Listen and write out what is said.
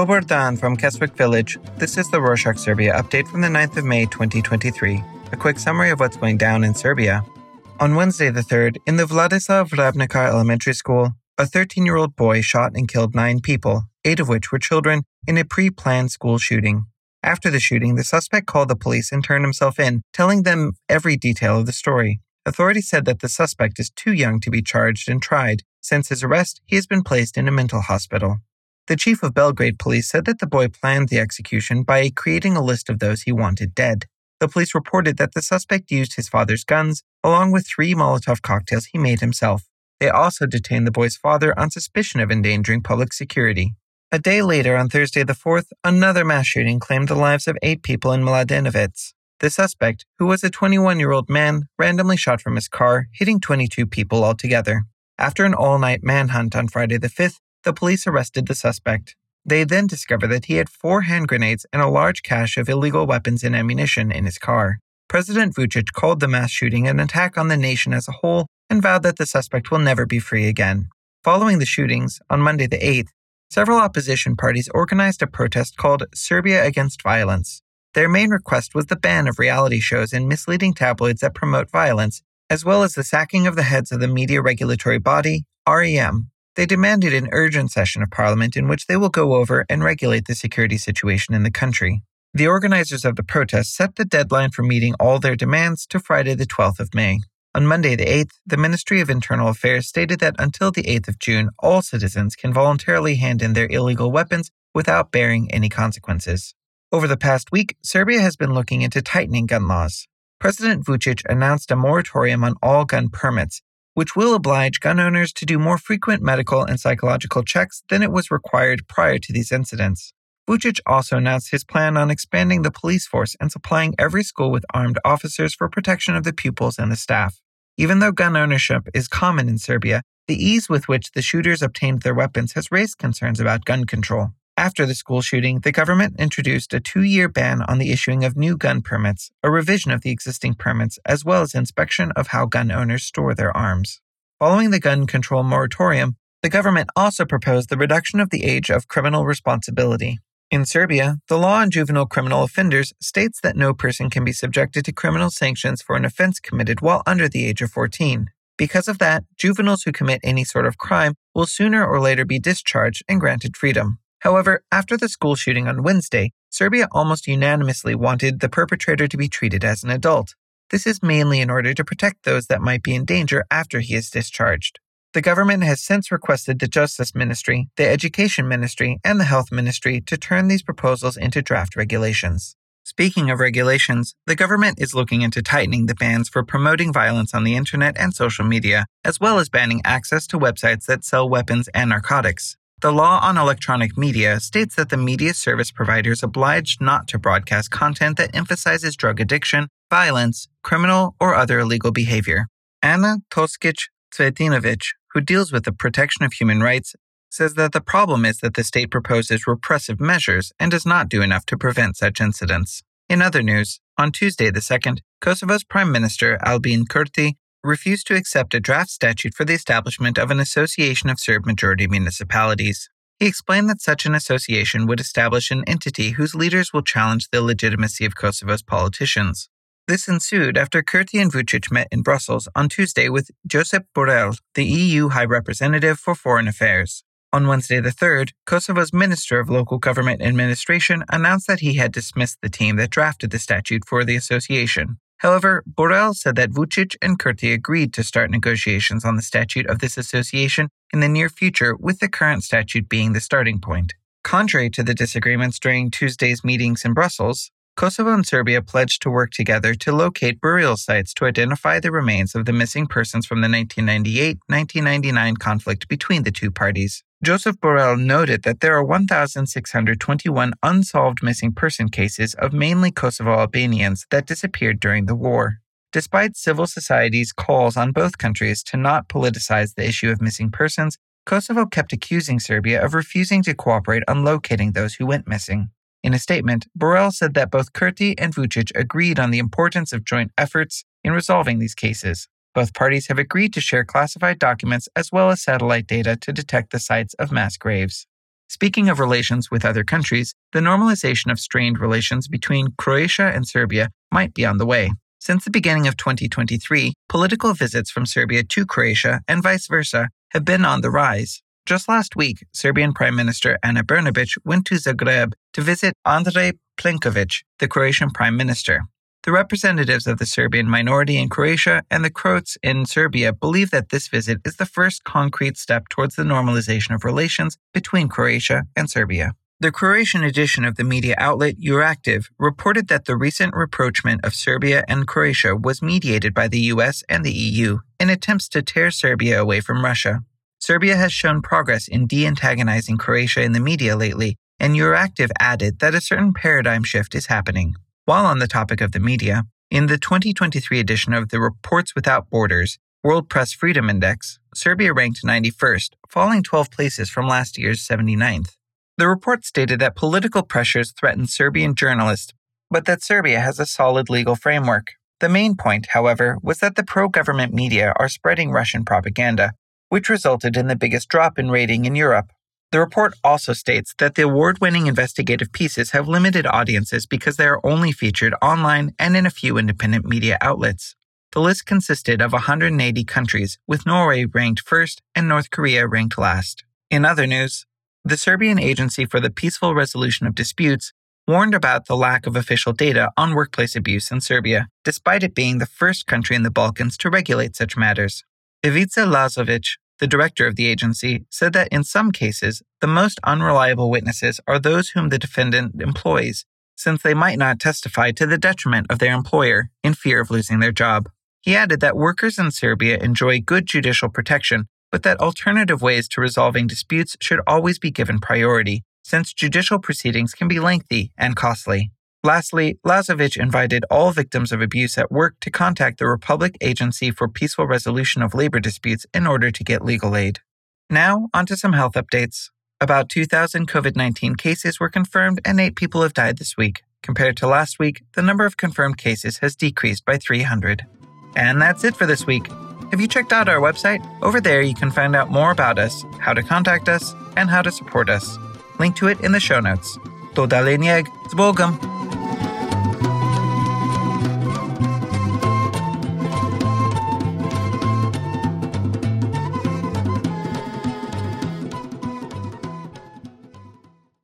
Dobor Dan from Keswick Village. This is the Rorshok Serbia update from the 9th of May 2023. A quick summary of what's going down in Serbia. On Wednesday the 3rd, in the Vladislav Ribnikar Elementary School, a 13 year old boy shot and killed nine people, eight of which were children, in a pre planned school shooting. After the shooting, the suspect called the police and turned himself in, telling them every detail of the story. Authorities said that the suspect is too young to be charged and tried. Since his arrest, he has been placed in a mental hospital. The chief of Belgrade police said that the boy planned the execution by creating a list of those he wanted dead. The police reported that the suspect used his father's guns, along with three Molotov cocktails he made himself. They also detained the boy's father on suspicion of endangering public security. A day later, on Thursday the 4th, another mass shooting claimed the lives of eight people in Mladenovac. The suspect, who was a 21 year old man, randomly shot from his car, hitting 22 people altogether. After an all night manhunt on Friday the 5th, the police arrested the suspect. They then discovered that he had four hand grenades and a large cache of illegal weapons and ammunition in his car. President Vucic called the mass shooting an attack on the nation as a whole and vowed that the suspect will never be free again. Following the shootings, on Monday the 8th, several opposition parties organized a protest called Serbia Against Violence. Their main request was the ban of reality shows and misleading tabloids that promote violence, as well as the sacking of the heads of the media regulatory body, REM, they demanded an urgent session of Parliament in which they will go over and regulate the security situation in the country. The organizers of the protest set the deadline for meeting all their demands to Friday, the 12th of May. On Monday, the 8th, the Ministry of Internal Affairs stated that until the 8th of June, all citizens can voluntarily hand in their illegal weapons without bearing any consequences. Over the past week, Serbia has been looking into tightening gun laws. President Vucic announced a moratorium on all gun permits, which will oblige gun owners to do more frequent medical and psychological checks than it was required prior to these incidents. Vucic also announced his plan on expanding the police force and supplying every school with armed officers for protection of the pupils and the staff. Even though gun ownership is common in Serbia, the ease with which the shooters obtained their weapons has raised concerns about gun control. After the school shooting, the government introduced a two year ban on the issuing of new gun permits, a revision of the existing permits, as well as inspection of how gun owners store their arms. Following the gun control moratorium, the government also proposed the reduction of the age of criminal responsibility. In Serbia, the law on juvenile criminal offenders states that no person can be subjected to criminal sanctions for an offense committed while under the age of 14. Because of that, juveniles who commit any sort of crime will sooner or later be discharged and granted freedom. However, after the school shooting on Wednesday, Serbia almost unanimously wanted the perpetrator to be treated as an adult. This is mainly in order to protect those that might be in danger after he is discharged. The government has since requested the Justice Ministry, the Education Ministry, and the Health Ministry to turn these proposals into draft regulations. Speaking of regulations, the government is looking into tightening the bans for promoting violence on the internet and social media, as well as banning access to websites that sell weapons and narcotics. The law on electronic media states that the media service provider is obliged not to broadcast content that emphasizes drug addiction, violence, criminal, or other illegal behavior. Anna Toskic Cvetinovic, who deals with the protection of human rights, says that the problem is that the state proposes repressive measures and does not do enough to prevent such incidents. In other news, on Tuesday the 2nd, Kosovo's Prime Minister Albin Kurti refused to accept a draft statute for the establishment of an association of Serb majority municipalities. He explained that such an association would establish an entity whose leaders will challenge the legitimacy of Kosovo's politicians. This ensued after Kurti and Vucic met in Brussels on Tuesday with Josep Borrell, the EU High Representative for Foreign Affairs. On Wednesday the 3rd, Kosovo's Minister of Local Government Administration announced that he had dismissed the team that drafted the statute for the association. However, Borrell said that Vucic and Kurti agreed to start negotiations on the statute of this association in the near future, with the current statute being the starting point. Contrary to the disagreements during Tuesday's meetings in Brussels, Kosovo and Serbia pledged to work together to locate burial sites to identify the remains of the missing persons from the 1998 1999 conflict between the two parties. Joseph Borrell noted that there are 1,621 unsolved missing person cases of mainly Kosovo Albanians that disappeared during the war. Despite civil society's calls on both countries to not politicize the issue of missing persons, Kosovo kept accusing Serbia of refusing to cooperate on locating those who went missing. In a statement, Borrell said that both Kurti and Vucic agreed on the importance of joint efforts in resolving these cases. Both parties have agreed to share classified documents as well as satellite data to detect the sites of mass graves. Speaking of relations with other countries, the normalization of strained relations between Croatia and Serbia might be on the way. Since the beginning of 2023, political visits from Serbia to Croatia and vice versa have been on the rise. Just last week, Serbian Prime Minister Ana Brnabic went to Zagreb to visit Andrej Plenković, the Croatian Prime Minister. The representatives of the Serbian minority in Croatia and the Croats in Serbia believe that this visit is the first concrete step towards the normalization of relations between Croatia and Serbia. The Croatian edition of the media outlet Euractiv reported that the recent rapprochement of Serbia and Croatia was mediated by the US and the EU in attempts to tear Serbia away from Russia. Serbia has shown progress in de antagonizing Croatia in the media lately, and Euractiv added that a certain paradigm shift is happening. While on the topic of the media, in the 2023 edition of the Reporters Without Borders World Press Freedom Index, Serbia ranked 91st, falling 12 places from last year's 79th. The report stated that political pressures threaten Serbian journalists, but that Serbia has a solid legal framework. The main point, however, was that the pro government media are spreading Russian propaganda, which resulted in the biggest drop in rating in Europe. The report also states that the award winning investigative pieces have limited audiences because they are only featured online and in a few independent media outlets. The list consisted of 180 countries, with Norway ranked first and North Korea ranked last. In other news, the Serbian Agency for the Peaceful Resolution of Disputes warned about the lack of official data on workplace abuse in Serbia, despite it being the first country in the Balkans to regulate such matters. Ivica Lazovic, the director of the agency, said that in some cases, the most unreliable witnesses are those whom the defendant employs, since they might not testify to the detriment of their employer in fear of losing their job. He added that workers in Serbia enjoy good judicial protection, but that alternative ways to resolving disputes should always be given priority, since judicial proceedings can be lengthy and costly. Lastly, Lazovic invited all victims of abuse at work to contact the Republic Agency for Peaceful Resolution of Labor Disputes in order to get legal aid. Now, onto some health updates. About 2,000 COVID 19 cases were confirmed and eight people have died this week. Compared to last week, the number of confirmed cases has decreased by 300. And that's it for this week. Have you checked out our website? Over there, you can find out more about us, how to contact us, and how to support us. Link to it in the show notes. To dalej z Bogom!